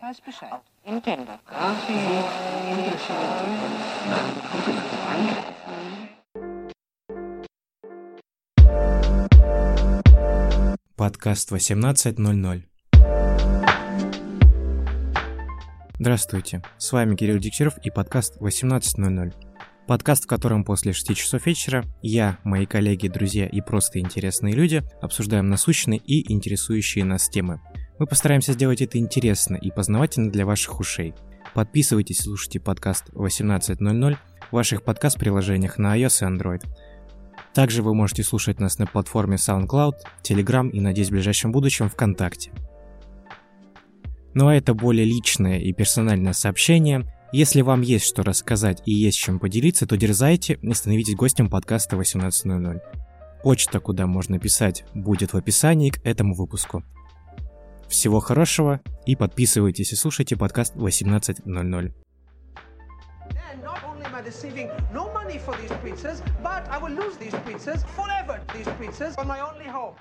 Weiß Nintendo. Подкаст 18.00 Здравствуйте, с вами Кирилл Дегтярев и подкаст 18.00. Подкаст, в котором после 6 часов вечера я, мои коллеги, друзья и просто интересные люди обсуждаем насущные и интересующие нас темы. Мы постараемся сделать это интересно и познавательно для ваших ушей. Подписывайтесь слушайте подкаст 18.00 в ваших подкаст-приложениях на iOS и Android. Также вы можете слушать нас на платформе SoundCloud, Telegram и, надеюсь, в ближайшем будущем ВКонтакте. Ну а это более личное и персональное сообщение. Если вам есть что рассказать и есть чем поделиться, то дерзайте и становитесь гостем подкаста 18.00. Почта, куда можно писать, будет в описании к этому выпуску. Всего хорошего и подписывайтесь и слушайте подкаст 18.00. deceiving no money for these pizzas, but I will lose these pizzas forever. These pizzas are my only hope.